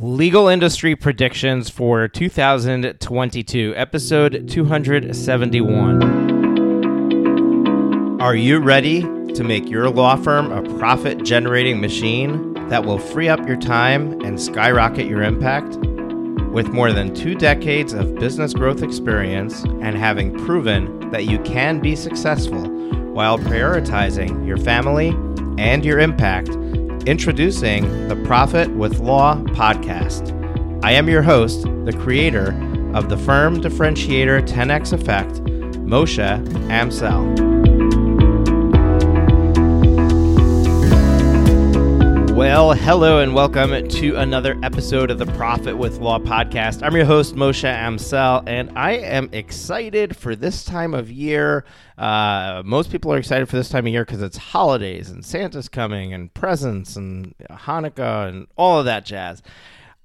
Legal industry predictions for 2022, episode 271. Are you ready to make your law firm a profit generating machine that will free up your time and skyrocket your impact? With more than two decades of business growth experience and having proven that you can be successful while prioritizing your family and your impact, Introducing the Profit with Law podcast. I am your host, the creator of the firm differentiator 10x effect, Moshe Amsel. Well, hello and welcome to another episode of the Profit with Law podcast. I'm your host, Moshe Amsel, and I am excited for this time of year. Uh, most people are excited for this time of year because it's holidays and Santa's coming and presents and Hanukkah and all of that jazz.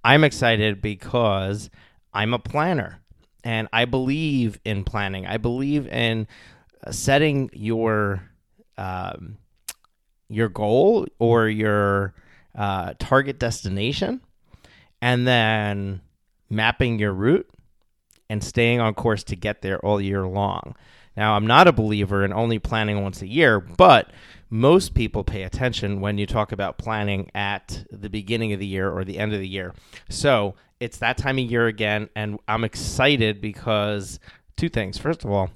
I'm excited because I'm a planner and I believe in planning. I believe in setting your um, your goal or your uh, target destination and then mapping your route and staying on course to get there all year long. Now, I'm not a believer in only planning once a year, but most people pay attention when you talk about planning at the beginning of the year or the end of the year. So it's that time of year again, and I'm excited because two things. First of all,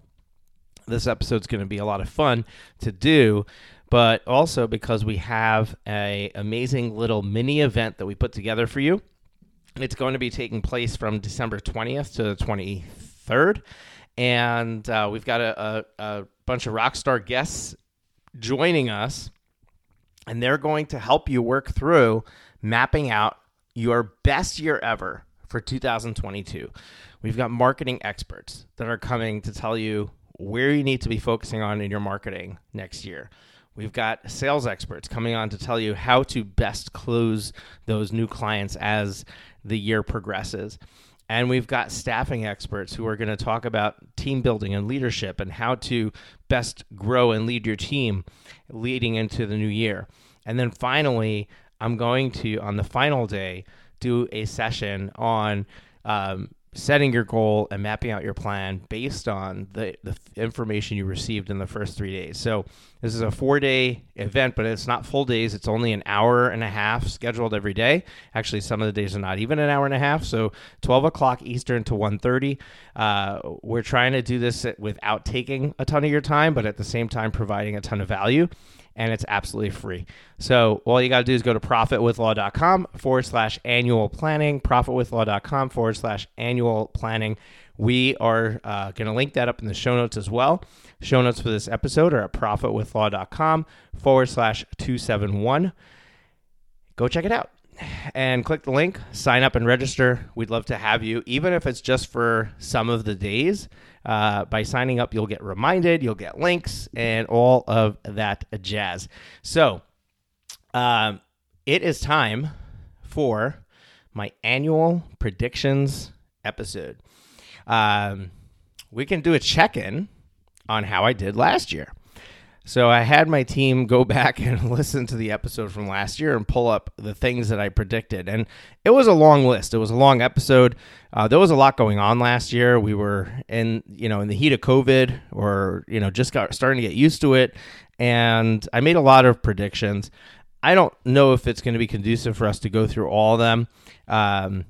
this episode's going to be a lot of fun to do but also because we have a amazing little mini event that we put together for you. It's going to be taking place from December 20th to the 23rd. And uh, we've got a, a, a bunch of rock star guests joining us, and they're going to help you work through mapping out your best year ever for 2022. We've got marketing experts that are coming to tell you where you need to be focusing on in your marketing next year. We've got sales experts coming on to tell you how to best close those new clients as the year progresses. And we've got staffing experts who are going to talk about team building and leadership and how to best grow and lead your team leading into the new year. And then finally, I'm going to, on the final day, do a session on um, setting your goal and mapping out your plan based on the, the information you received in the first three days. So, this is a four day event, but it's not full days. It's only an hour and a half scheduled every day. Actually, some of the days are not even an hour and a half. So, 12 o'clock Eastern to 1.30. Uh, we're trying to do this without taking a ton of your time, but at the same time providing a ton of value and it's absolutely free. So all you got to do is go to profitwithlaw.com forward slash annual planning, profitwithlaw.com forward slash annual planning. We are uh, going to link that up in the show notes as well. Show notes for this episode are at profitwithlaw.com forward slash 271. Go check it out and click the link, sign up and register. We'd love to have you, even if it's just for some of the days. Uh, by signing up, you'll get reminded, you'll get links, and all of that jazz. So, um, it is time for my annual predictions episode. Um, we can do a check in on how I did last year. So I had my team go back and listen to the episode from last year and pull up the things that I predicted, and it was a long list. It was a long episode. Uh, there was a lot going on last year. We were in, you know, in the heat of COVID, or you know, just got starting to get used to it, and I made a lot of predictions. I don't know if it's going to be conducive for us to go through all of them. Um,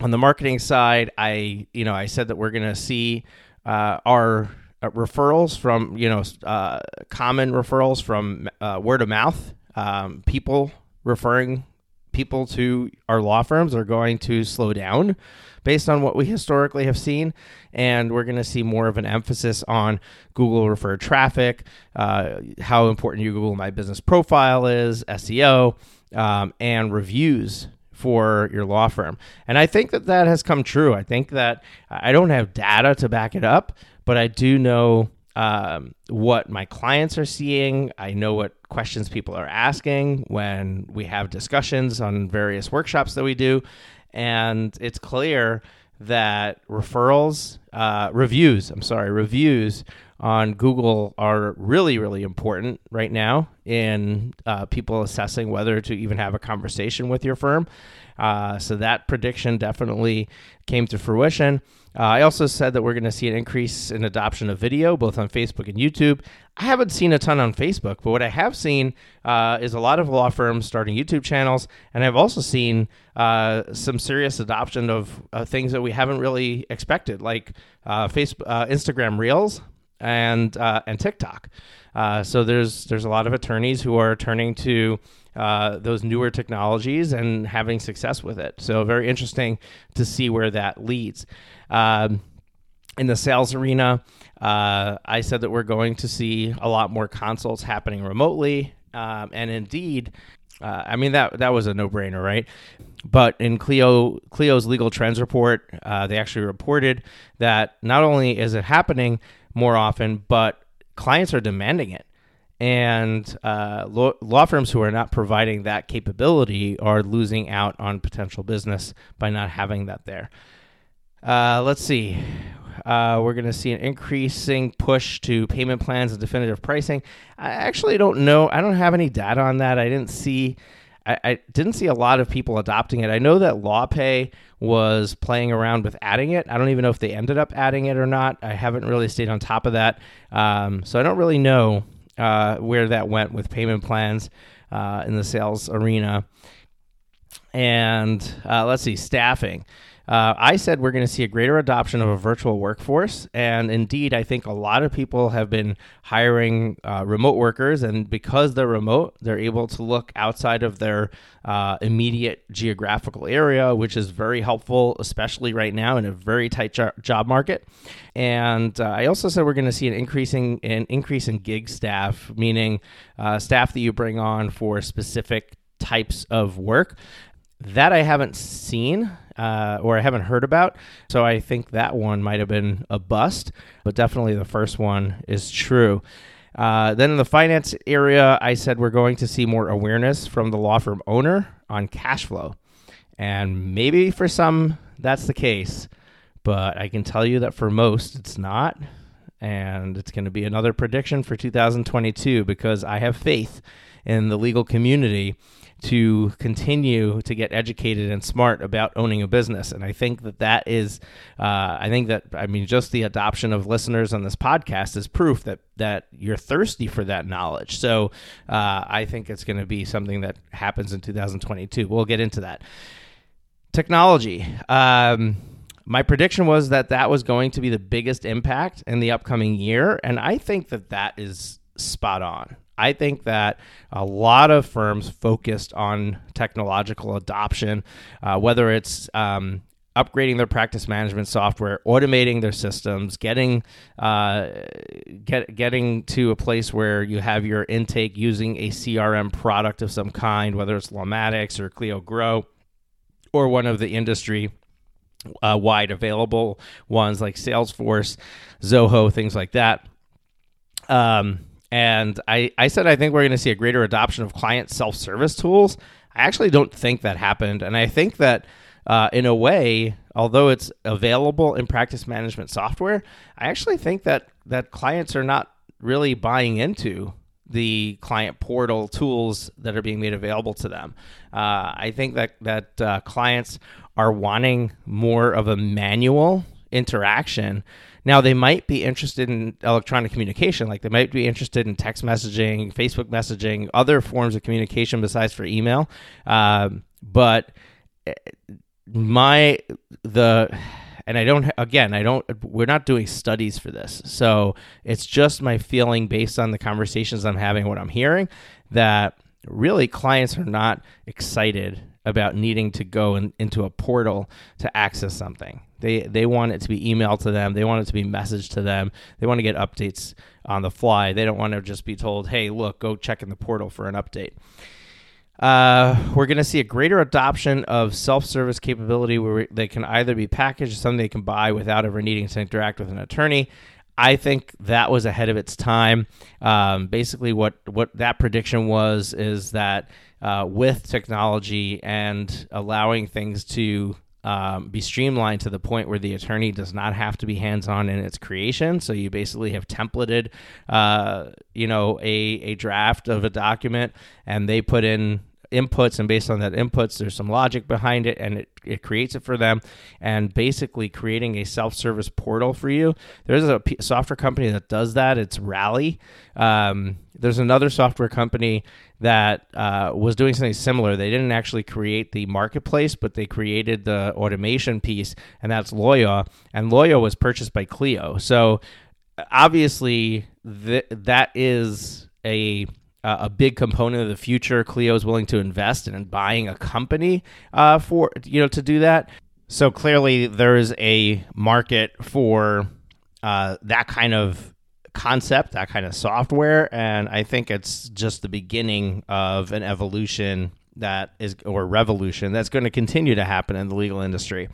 on the marketing side, I, you know, I said that we're going to see uh, our uh, referrals from you know uh, common referrals from uh, word of mouth. Um, people referring people to our law firms are going to slow down based on what we historically have seen. And we're going to see more of an emphasis on Google referred traffic, uh, how important your Google My Business profile is, SEO, um, and reviews for your law firm. And I think that that has come true. I think that I don't have data to back it up, but I do know um, what my clients are seeing. I know what questions people are asking when we have discussions on various workshops that we do. And it's clear that referrals, uh, reviews, I'm sorry, reviews on Google are really, really important right now in uh, people assessing whether to even have a conversation with your firm. Uh, so that prediction definitely came to fruition. Uh, I also said that we're going to see an increase in adoption of video, both on Facebook and YouTube. I haven't seen a ton on Facebook, but what I have seen uh, is a lot of law firms starting YouTube channels, and I've also seen uh, some serious adoption of things that we haven't really expected, like uh, Facebook, uh, Instagram Reels, and uh, and TikTok. so there's there's a lot of attorneys who are turning to uh, those newer technologies and having success with it. So very interesting to see where that leads. Um, in the sales arena, uh, I said that we're going to see a lot more consults happening remotely, um, and indeed, uh, I mean that that was a no-brainer, right? But in Clio Clio's legal trends report, uh, they actually reported that not only is it happening more often, but clients are demanding it and uh, law, law, firms who are not providing that capability are losing out on potential business by not having that there. Uh, let's see. Uh, we're going to see an increasing push to payment plans and definitive pricing. I actually don't know. I don't have any data on that. I didn't see. I, I didn't see a lot of people adopting it. I know that LawPay was playing around with adding it. I don't even know if they ended up adding it or not. I haven't really stayed on top of that, um, so I don't really know uh, where that went with payment plans uh, in the sales arena. And uh, let's see, staffing. Uh, I said we're going to see a greater adoption of a virtual workforce. And indeed, I think a lot of people have been hiring uh, remote workers. And because they're remote, they're able to look outside of their uh, immediate geographical area, which is very helpful, especially right now in a very tight jo- job market. And uh, I also said we're going to see an increasing an increase in gig staff, meaning uh, staff that you bring on for specific types of work. That I haven't seen uh, or I haven't heard about. So I think that one might have been a bust, but definitely the first one is true. Uh, then in the finance area, I said we're going to see more awareness from the law firm owner on cash flow. And maybe for some, that's the case. But I can tell you that for most, it's not. And it's going to be another prediction for 2022 because I have faith in the legal community to continue to get educated and smart about owning a business. And I think that that is, uh, I think that, I mean, just the adoption of listeners on this podcast is proof that, that you're thirsty for that knowledge. So uh, I think it's going to be something that happens in 2022. We'll get into that. Technology. Um, my prediction was that that was going to be the biggest impact in the upcoming year. And I think that that is spot on. I think that a lot of firms focused on technological adoption, uh, whether it's um, upgrading their practice management software, automating their systems, getting uh, get, getting to a place where you have your intake using a CRM product of some kind, whether it's Lawmatics or Clio Grow, or one of the industry uh, wide available ones like Salesforce, Zoho, things like that. Um, and I, I said I think we're going to see a greater adoption of client self service tools. I actually don't think that happened. And I think that uh, in a way, although it's available in practice management software, I actually think that, that clients are not really buying into the client portal tools that are being made available to them. Uh, I think that that uh, clients are wanting more of a manual interaction now, they might be interested in electronic communication, like they might be interested in text messaging, Facebook messaging, other forms of communication besides for email. Um, but eh, my, the, and I don't, again, I don't, we're not doing studies for this. So it's just my feeling based on the conversations I'm having, what I'm hearing, that really clients are not excited about needing to go in, into a portal to access something. They they want it to be emailed to them. They want it to be messaged to them. They want to get updates on the fly. They don't want to just be told, "Hey, look, go check in the portal for an update." Uh, we're going to see a greater adoption of self-service capability where they can either be packaged, something they can buy without ever needing to interact with an attorney. I think that was ahead of its time. Um, basically, what what that prediction was is that uh, with technology and allowing things to um, be streamlined to the point where the attorney does not have to be hands-on in its creation. So you basically have templated, uh, you know, a, a draft of a document, and they put in inputs and based on that inputs there's some logic behind it and it, it creates it for them. And basically creating a self-service portal for you. There's a P- software company that does that. It's rally. Um, there's another software company that uh, was doing something similar. They didn't actually create the marketplace but they created the automation piece and that's Lawyaw. And Lawyaw was purchased by clio. So obviously th- that is a uh, a big component of the future. Clio is willing to invest in buying a company uh, for you know to do that. So clearly, there is a market for uh, that kind of concept, that kind of software, and I think it's just the beginning of an evolution that is or revolution that's going to continue to happen in the legal industry.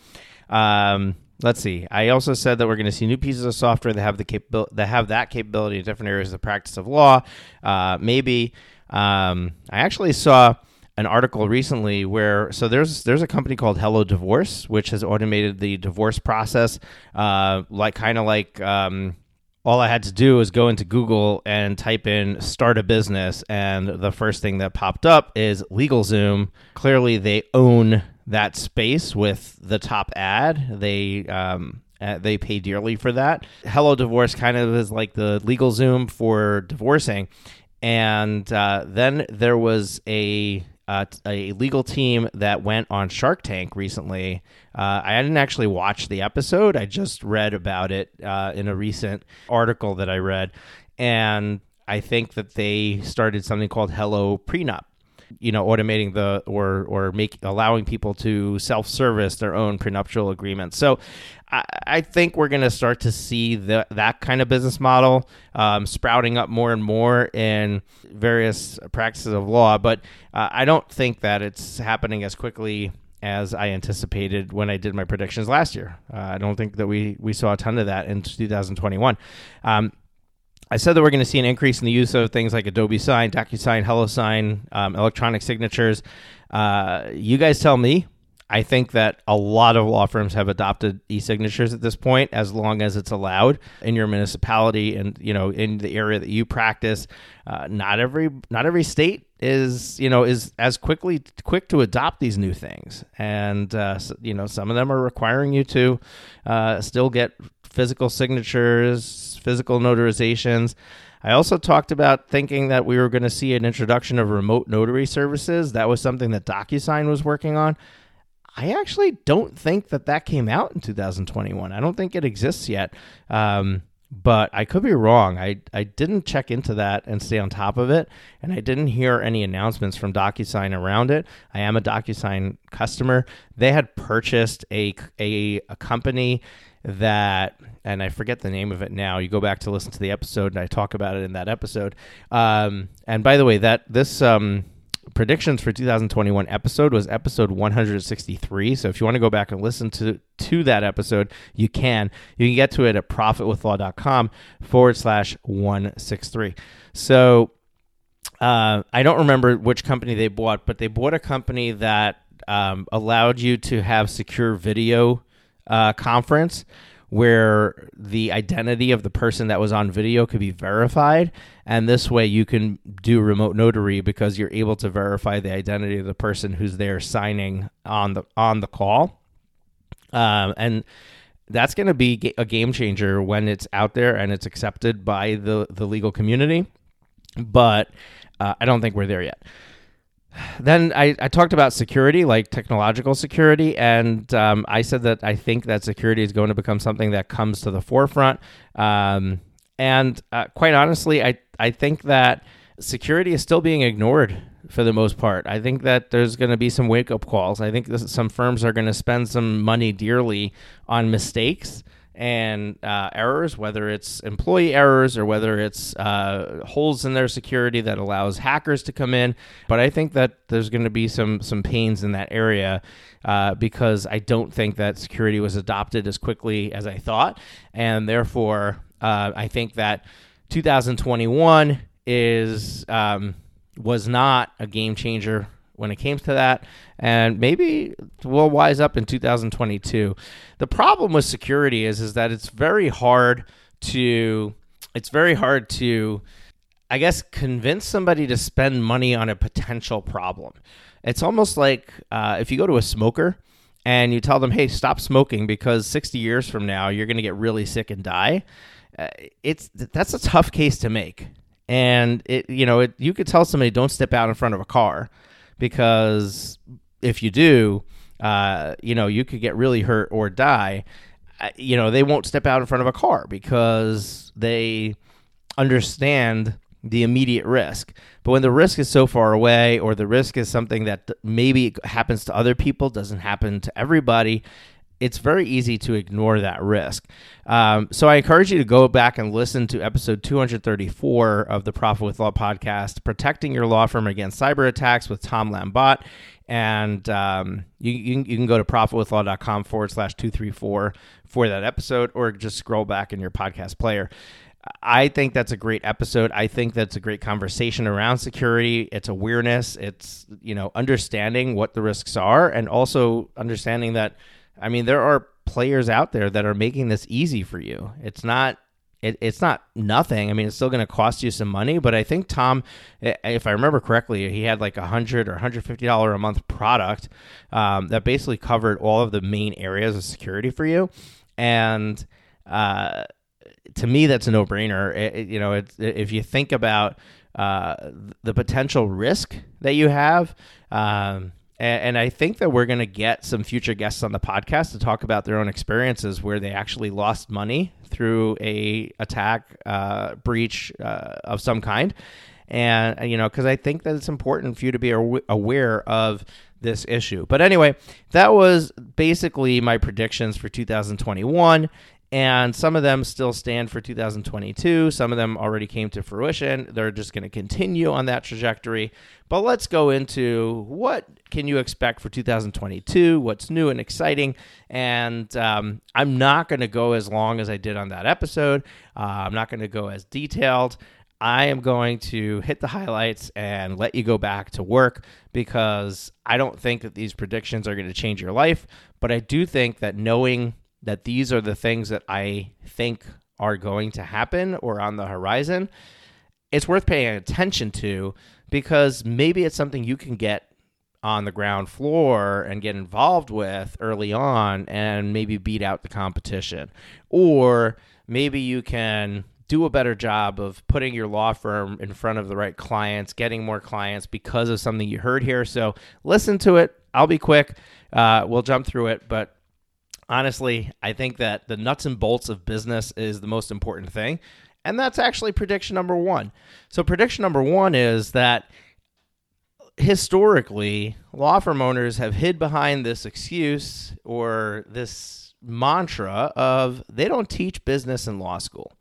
Um, let's see. I also said that we're going to see new pieces of software that have the capability that have that capability in different areas of the practice of law. Uh, maybe um, I actually saw an article recently where so there's there's a company called Hello Divorce which has automated the divorce process, uh, like kind of like. Um, all I had to do was go into Google and type in start a business, and the first thing that popped up is LegalZoom. Clearly, they own that space with the top ad. They um, uh, they pay dearly for that. Hello Divorce kind of is like the legal Zoom for divorcing, and uh, then there was a uh, a legal team that went on Shark Tank recently. Uh, I didn't actually watch the episode. I just read about it uh, in a recent article that I read, and I think that they started something called Hello Prenup you know automating the or or make allowing people to self service their own prenuptial agreements. So I, I think we're going to start to see the, that kind of business model um, sprouting up more and more in various practices of law. But uh, I don't think that it's happening as quickly as I anticipated when I did my predictions last year. Uh, I don't think that we we saw a ton of that in 2021. Um, I said that we're going to see an increase in the use of things like Adobe Sign, DocuSign, HelloSign, um, electronic signatures. Uh, you guys tell me. I think that a lot of law firms have adopted e-signatures at this point, as long as it's allowed in your municipality and you know in the area that you practice. Uh, not every not every state is you know is as quickly quick to adopt these new things, and uh, you know some of them are requiring you to uh, still get physical signatures physical notarizations. I also talked about thinking that we were going to see an introduction of remote notary services. That was something that DocuSign was working on. I actually don't think that that came out in 2021. I don't think it exists yet. Um, but I could be wrong. I, I didn't check into that and stay on top of it, and I didn't hear any announcements from DocuSign around it. I am a DocuSign customer. They had purchased a, a, a company that and I forget the name of it now. You go back to listen to the episode, and I talk about it in that episode. Um, and by the way, that this um, predictions for 2021 episode was episode 163. So if you want to go back and listen to to that episode, you can. You can get to it at profitwithlaw.com forward slash 163. So uh, I don't remember which company they bought, but they bought a company that um, allowed you to have secure video uh, conference where the identity of the person that was on video could be verified. And this way you can do remote notary because you're able to verify the identity of the person who's there signing on the on the call. Um, and that's going to be a game changer when it's out there and it's accepted by the the legal community. But uh, i don't think we're there yet then I, I talked about security, like technological security, and um, I said that I think that security is going to become something that comes to the forefront. Um, and uh, quite honestly, I, I think that security is still being ignored for the most part. I think that there's going to be some wake up calls. I think this, some firms are going to spend some money dearly on mistakes and uh, errors, whether it's employee errors or whether it's uh, holes in their security that allows hackers to come in. But I think that there's going to be some some pains in that area uh, because I don't think that security was adopted as quickly as I thought, and therefore uh, I think that 2021 is um, was not a game changer when it came to that, and maybe we'll wise up in 2022. The problem with security is is that it's very hard to it's very hard to I guess convince somebody to spend money on a potential problem. It's almost like uh, if you go to a smoker and you tell them, "Hey, stop smoking because 60 years from now you're going to get really sick and die." Uh, it's that's a tough case to make, and it you know it, you could tell somebody, "Don't step out in front of a car," because if you do, uh, you know you could get really hurt or die. You know they won't step out in front of a car because they understand the immediate risk. But when the risk is so far away, or the risk is something that maybe happens to other people, doesn't happen to everybody, it's very easy to ignore that risk. Um, so I encourage you to go back and listen to episode 234 of the Profit with Law podcast, Protecting Your Law Firm Against Cyber Attacks with Tom Lambotte. And um, you, you, you, can go to profitwithlaw.com forward slash 234 for that episode, or just scroll back in your podcast player. I think that's a great episode. I think that's a great conversation around security. It's awareness. It's you know understanding what the risks are, and also understanding that. I mean, there are players out there that are making this easy for you. It's not. It, it's not nothing. I mean, it's still going to cost you some money, but I think Tom, if I remember correctly, he had like a hundred or hundred fifty dollar a month product um, that basically covered all of the main areas of security for you, and uh, to me, that's a no brainer. You know, if you think about uh, the potential risk that you have, um, and, and, I think that we're going to get some future guests on the podcast to talk about their own experiences where they actually lost money through a attack, uh, breach uh, of some kind. And you know, because I think that it's important for you to be aware of this issue. But anyway, that was basically my predictions for 2021 and some of them still stand for 2022. Some of them already came to fruition. They're just going to continue on that trajectory. But let's go into what can you expect for 2022? What's new and exciting? And um, I'm not going to go as long as I did on that episode. Uh, I'm not going to go as detailed. I am going to hit the highlights and let you go back to work because I don't think that these predictions are going to change your life. But I do think that knowing that these are the things that I think are going to happen or on the horizon, it's worth paying attention to because maybe it's something you can get on the ground floor and get involved with early on and maybe beat out the competition. Or maybe you can do a better job of putting your law firm in front of the right clients, getting more clients because of something you heard here. So listen to it. I'll be quick. Uh, we'll jump through it, but honestly, I think that the nuts and bolts of business is the most important thing. And that's actually prediction number one. So, prediction number one is that historically, law firm owners have hid behind this excuse or this mantra of they don't teach business in law school.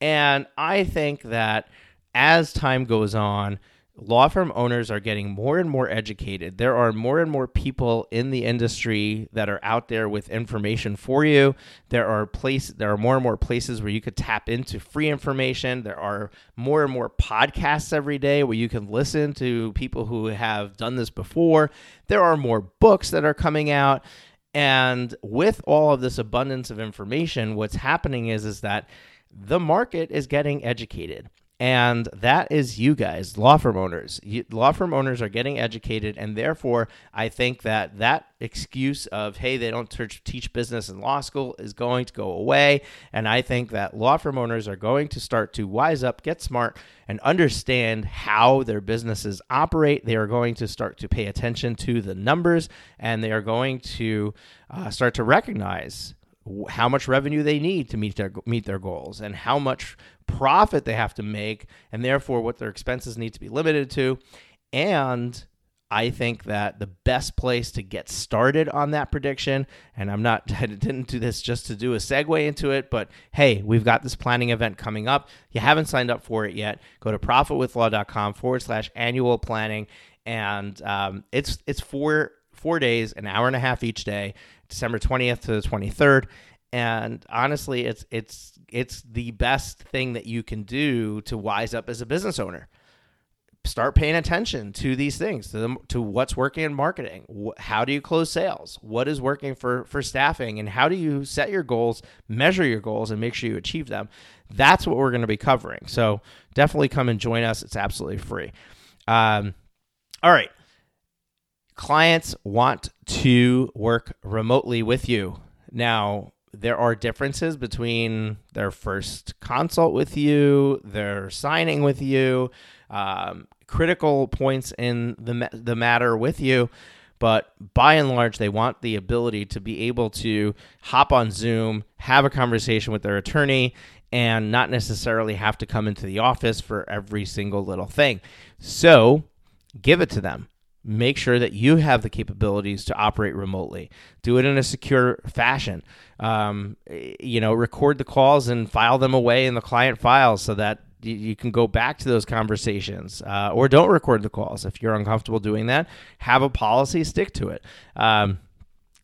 And I think that as time goes on, law firm owners are getting more and more educated. There are more and more people in the industry that are out there with information for you. There are place there are more and more places where you could tap into free information. There are more and more podcasts every day where you can listen to people who have done this before. There are more books that are coming out. And with all of this abundance of information, what's happening is is that the market is getting educated and that is you guys, law firm owners. You, law firm owners are getting educated, and therefore, I think that that excuse of hey, they don't teach business in law school is going to go away. And I think that law firm owners are going to start to wise up, get smart, and understand how their businesses operate. They are going to start to pay attention to the numbers, and they are going to uh, start to recognize how much revenue they need to meet their meet their goals and how much profit they have to make and therefore what their expenses need to be limited to and I think that the best place to get started on that prediction, and I'm not, I didn't do this just to do a segue into it, but hey, we've got this planning event coming up. You haven't signed up for it yet. Go to profitwithlaw.com forward slash annual planning. And um, it's, it's four, four days, an hour and a half each day. December 20th to the 23rd. And honestly, it's it's it's the best thing that you can do to wise up as a business owner. start paying attention to these things to, the, to what's working in marketing. How do you close sales? What is working for for staffing? And how do you set your goals measure your goals and make sure you achieve them? That's what we're going to be covering. So definitely come and join us. It's absolutely free. Um, all right. Clients want to work remotely with you. Now there are differences between their first consult with you, their signing with you, um, critical points in the the matter with you. But by and large, they want the ability to be able to hop on Zoom, have a conversation with their attorney, and not necessarily have to come into the office for every single little thing. So give it to them make sure that you have the capabilities to operate remotely. Do it in a secure fashion. Um, you know, record the calls and file them away in the client files so that you can go back to those conversations uh, or don't record the calls if you're uncomfortable doing that. Have a policy stick to it. Um,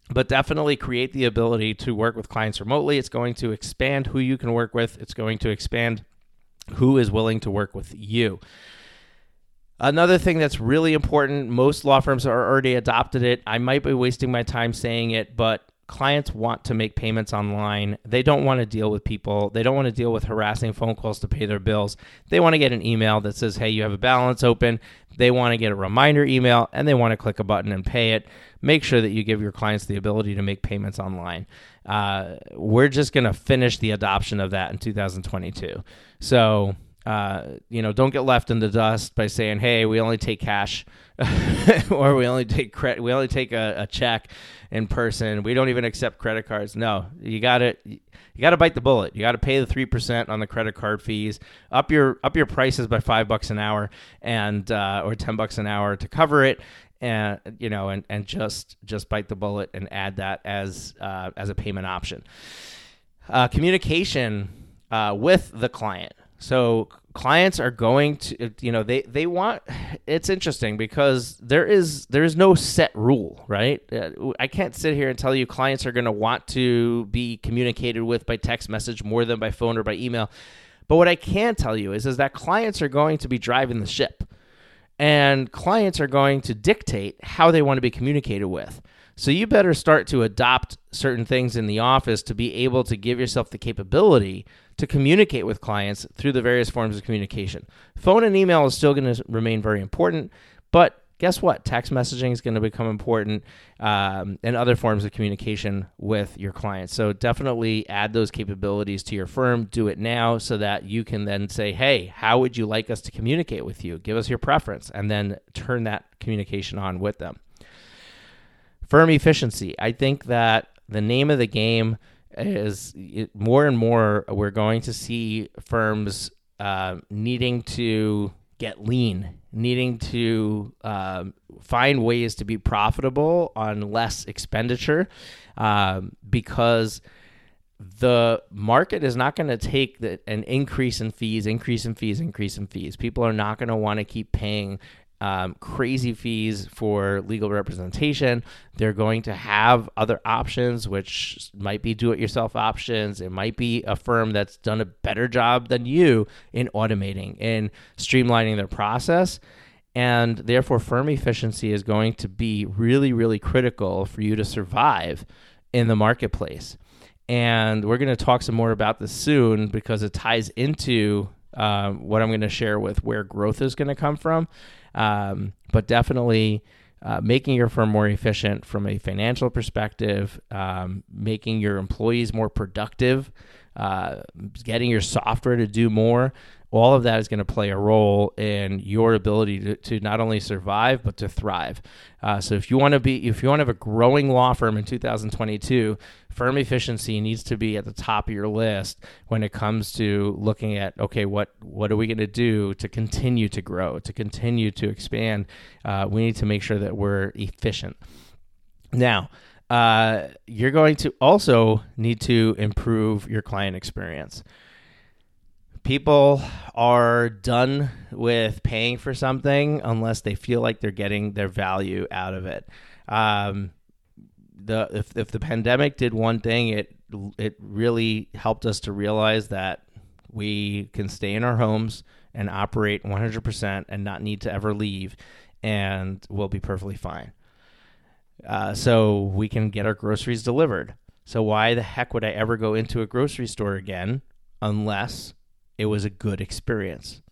but definitely create the ability to work with clients remotely. It's going to expand who you can work with. It's going to expand who is willing to work with you Another thing that's really important, most law firms are already adopted it. I might be wasting my time saying it, but clients want to make payments online. They don't want to deal with people. They don't want to deal with harassing phone calls to pay their bills. They want to get an email that says, "Hey, you have a balance open." They want to get a reminder email and they want to click a button and pay it. Make sure that you give your clients the ability to make payments online. Uh, we're just going to finish the adoption of that in 2022. So uh, you know, don't get left in the dust by saying, "Hey, we only take cash, or we only take credit, we only take a, a, check in person. We don't even accept credit cards." No, you got to you got to bite the bullet. You got to pay the three percent on the credit card fees. Up your up your prices by five bucks an hour and uh, or ten bucks an hour to cover it, and you know, and and just just bite the bullet and add that as uh, as a payment option. Uh, communication uh, with the client so clients are going to you know they they want it's interesting because there is there is no set rule right? Uh, i can't sit here and tell you clients are going to want to be communicated with by text message more than by phone or by email. But what i can tell you is is that clients are going to be driving the ship. And clients are going to dictate how they want to be communicated with so you better start to adopt certain things in the office to be able to give yourself the capability to communicate with clients through the various forms of communication. Phone and email is still going to remain very important, but guess what? Text messaging is going to become important um, and other forms of communication with your clients. So definitely add those capabilities to your firm. Do it now so that you can then say, hey, how would you like us to communicate with you? Give us your preference and then turn that communication on with them. Firm efficiency. I think that the name of the game is it, more and more we're going to see firms uh, needing to get lean, needing to uh, find ways to be profitable on less expenditure um, because the market is not going to take the, an increase in fees, increase in fees, increase in fees. People are not going to want to keep paying um, crazy fees for legal representation. They're going to have other options, which might be do it yourself options. It might be a firm that's done a better job than you in automating and streamlining their process. And therefore, firm efficiency is going to be really, really critical for you to survive in the marketplace. And we're going to talk some more about this soon because it ties into um, what I'm going to share with where growth is going to come from. Um, but definitely uh, making your firm more efficient from a financial perspective, um, making your employees more productive, uh, getting your software to do more, all of that is going to play a role in your ability to, to not only survive but to thrive. Uh, so if you want to be, if you want to have a growing law firm in 2022, firm efficiency needs to be at the top of your list when it comes to looking at okay, what what are we going to do to continue to grow, to continue to expand? Uh, we need to make sure that we're efficient. Now. Uh, you're going to also need to improve your client experience people are done with paying for something unless they feel like they're getting their value out of it. Um, the if if the pandemic did one thing, it it really helped us to realize that we can stay in our homes and operate 100% and not need to ever leave, and we'll be perfectly fine. Uh, so we can get our groceries delivered. So why the heck would I ever go into a grocery store again unless it was a good experience?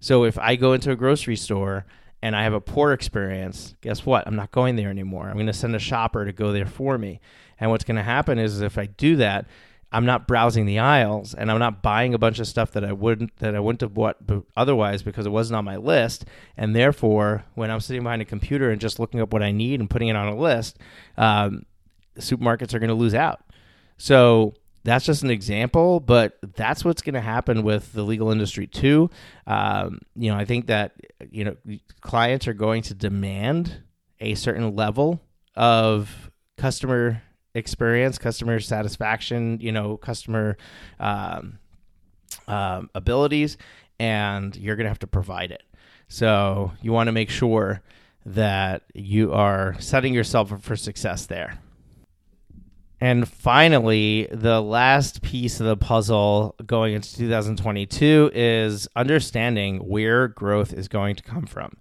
So if I go into a grocery store and I have a poor experience, guess what? I'm not going there anymore. I'm going to send a shopper to go there for me. And what's going to happen is if I do that, I'm not browsing the aisles and I'm not buying a bunch of stuff that I wouldn't that I wouldn't have bought otherwise because it wasn't on my list. And therefore, when I'm sitting behind a computer and just looking up what I need and putting it on a list, um, supermarkets are going to lose out. So that's just an example, but that's what's going to happen with the legal industry too. Um, you know, I think that you know clients are going to demand a certain level of customer experience, customer satisfaction, you know, customer um, um, abilities, and you're going to have to provide it. So you want to make sure that you are setting yourself up for success there. And finally, the last piece of the puzzle going into 2022 is understanding where growth is going to come from.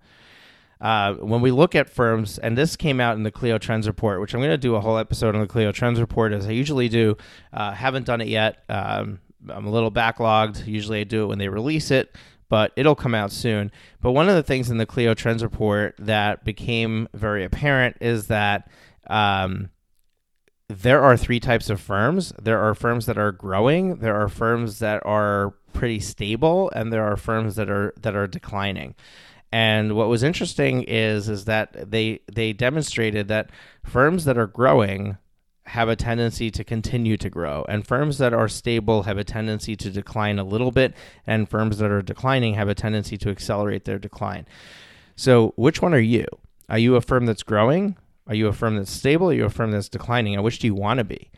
Uh, when we look at firms, and this came out in the Clio Trends Report, which I'm going to do a whole episode on the Clio Trends Report as I usually do. Uh, haven't done it yet. Um, I'm a little backlogged. Usually I do it when they release it, but it'll come out soon. But one of the things in the Clio Trends Report that became very apparent is that um, there are three types of firms. There are firms that are growing, there are firms that are pretty stable, and there are firms that are that are declining. And what was interesting is is that they they demonstrated that firms that are growing have a tendency to continue to grow, and firms that are stable have a tendency to decline a little bit, and firms that are declining have a tendency to accelerate their decline. So, which one are you? Are you a firm that's growing? Are you a firm that's stable? Are you a firm that's declining? And which do you want to be?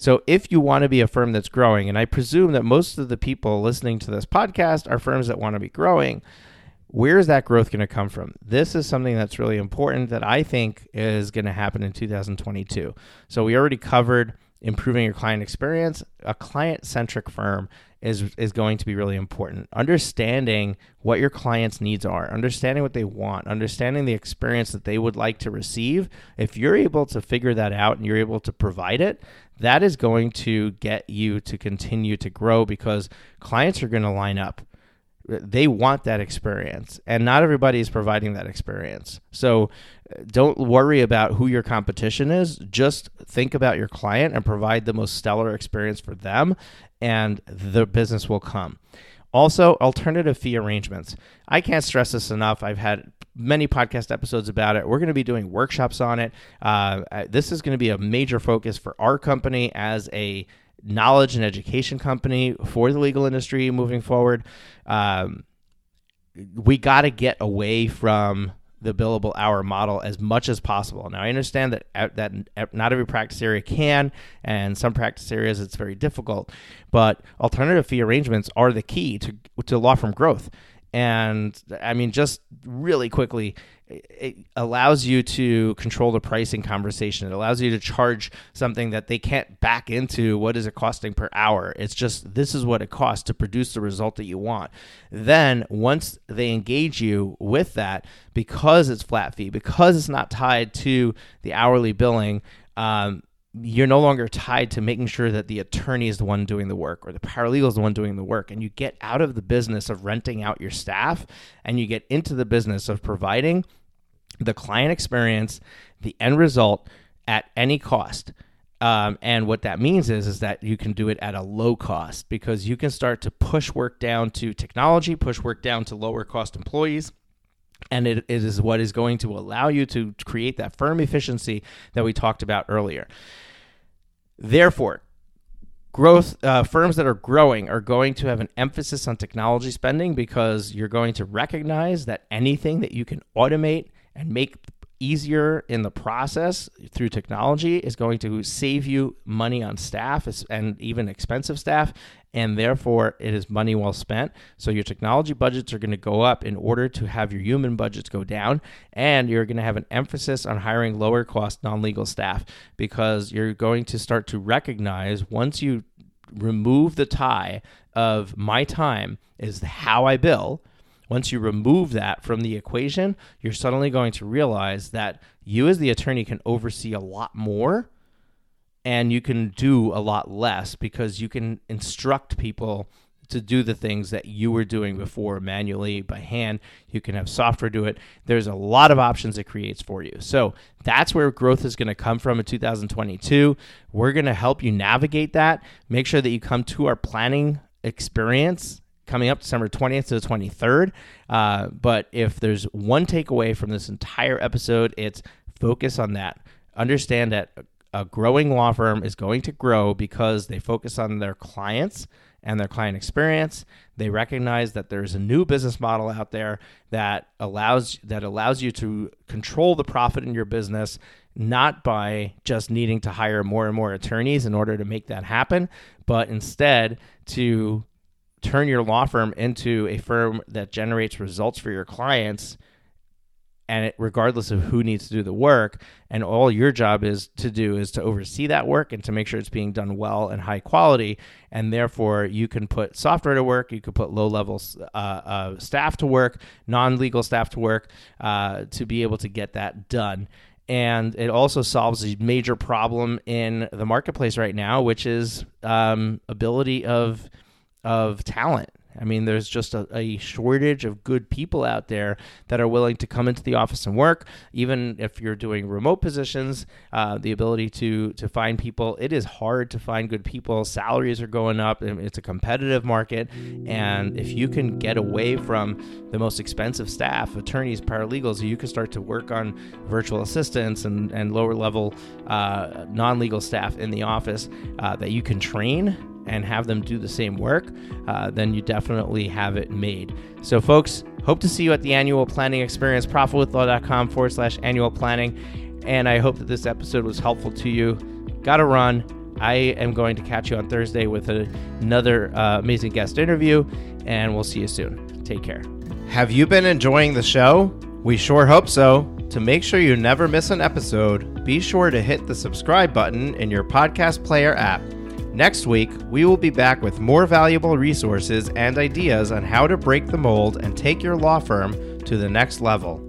So, if you want to be a firm that's growing, and I presume that most of the people listening to this podcast are firms that want to be growing, where is that growth going to come from? This is something that's really important that I think is going to happen in 2022. So we already covered improving your client experience. A client-centric firm is is going to be really important. Understanding what your clients' needs are, understanding what they want, understanding the experience that they would like to receive. If you're able to figure that out and you're able to provide it, that is going to get you to continue to grow because clients are going to line up they want that experience and not everybody is providing that experience so uh, don't worry about who your competition is just think about your client and provide the most stellar experience for them and the business will come. Also alternative fee arrangements. I can't stress this enough. I've had many podcast episodes about it. We're going to be doing workshops on it. Uh, this is going to be a major focus for our company as a knowledge and education company for the legal industry moving forward. Um, we got to get away from the billable hour model as much as possible. Now, I understand that uh, that uh, not every practice area can, and some practice areas it's very difficult. But alternative fee arrangements are the key to to law firm growth. And I mean, just really quickly, it allows you to control the pricing conversation. It allows you to charge something that they can't back into what is it costing per hour. It's just this is what it costs to produce the result that you want. Then once they engage you with that, because it's flat fee, because it's not tied to the hourly billing, um, you're no longer tied to making sure that the attorney is the one doing the work or the paralegal is the one doing the work. And you get out of the business of renting out your staff and you get into the business of providing the client experience, the end result at any cost. Um, and what that means is is that you can do it at a low cost because you can start to push work down to technology, push work down to lower cost employees. And it, it is what is going to allow you to create that firm efficiency that we talked about earlier. Therefore, growth uh, firms that are growing are going to have an emphasis on technology spending because you're going to recognize that anything that you can automate and make easier in the process through technology is going to save you money on staff and even expensive staff and therefore it is money well spent. So your technology budgets are going to go up in order to have your human budgets go down and you're going to have an emphasis on hiring lower cost non-legal staff because you're going to start to recognize once you remove the tie of my time is how I bill, once you remove that from the equation, you're suddenly going to realize that you, as the attorney, can oversee a lot more and you can do a lot less because you can instruct people to do the things that you were doing before manually by hand. You can have software do it. There's a lot of options it creates for you. So that's where growth is going to come from in 2022. We're going to help you navigate that. Make sure that you come to our planning experience coming up December 20th to the 23rd. Uh, but if there's one takeaway from this entire episode, it's focus on that. Understand that a growing law firm is going to grow because they focus on their clients and their client experience. They recognize that there's a new business model out there that allows that allows you to control the profit in your business not by just needing to hire more and more attorneys in order to make that happen, but instead to turn your law firm into a firm that generates results for your clients and it, regardless of who needs to do the work and all your job is to do is to oversee that work and to make sure it's being done well and high quality and therefore you can put software to work you could put low level uh, uh, staff to work non-legal staff to work uh, to be able to get that done. And it also solves a major problem in the marketplace right now which is um, ability of of talent I mean, there's just a, a, shortage of good people out there that are willing to come into the office and work. Even if you're doing remote positions, uh, the ability to to find people, it is hard to find good people. Salaries are going up. And it's a competitive market, and if you can get away from the most expensive staff, attorneys, paralegals, you can start to work on virtual assistants and and lower level uh, non legal staff in the office uh, that you can train and have them do the same work, uh, then you definitely have it made. So, folks, hope to see you at the annual planning experience, profitwithlaw.com forward slash annual planning. And I hope that this episode was helpful to you. Gotta run. I am going to catch you on Thursday with a, another uh, amazing guest interview, and we'll see you soon. Take care. Have you been enjoying the show? We sure hope so. To make sure you never miss an episode, be sure to hit the subscribe button in your podcast player app Next week, we will be back with more valuable resources and ideas on how to break the mold and take your law firm to the next level.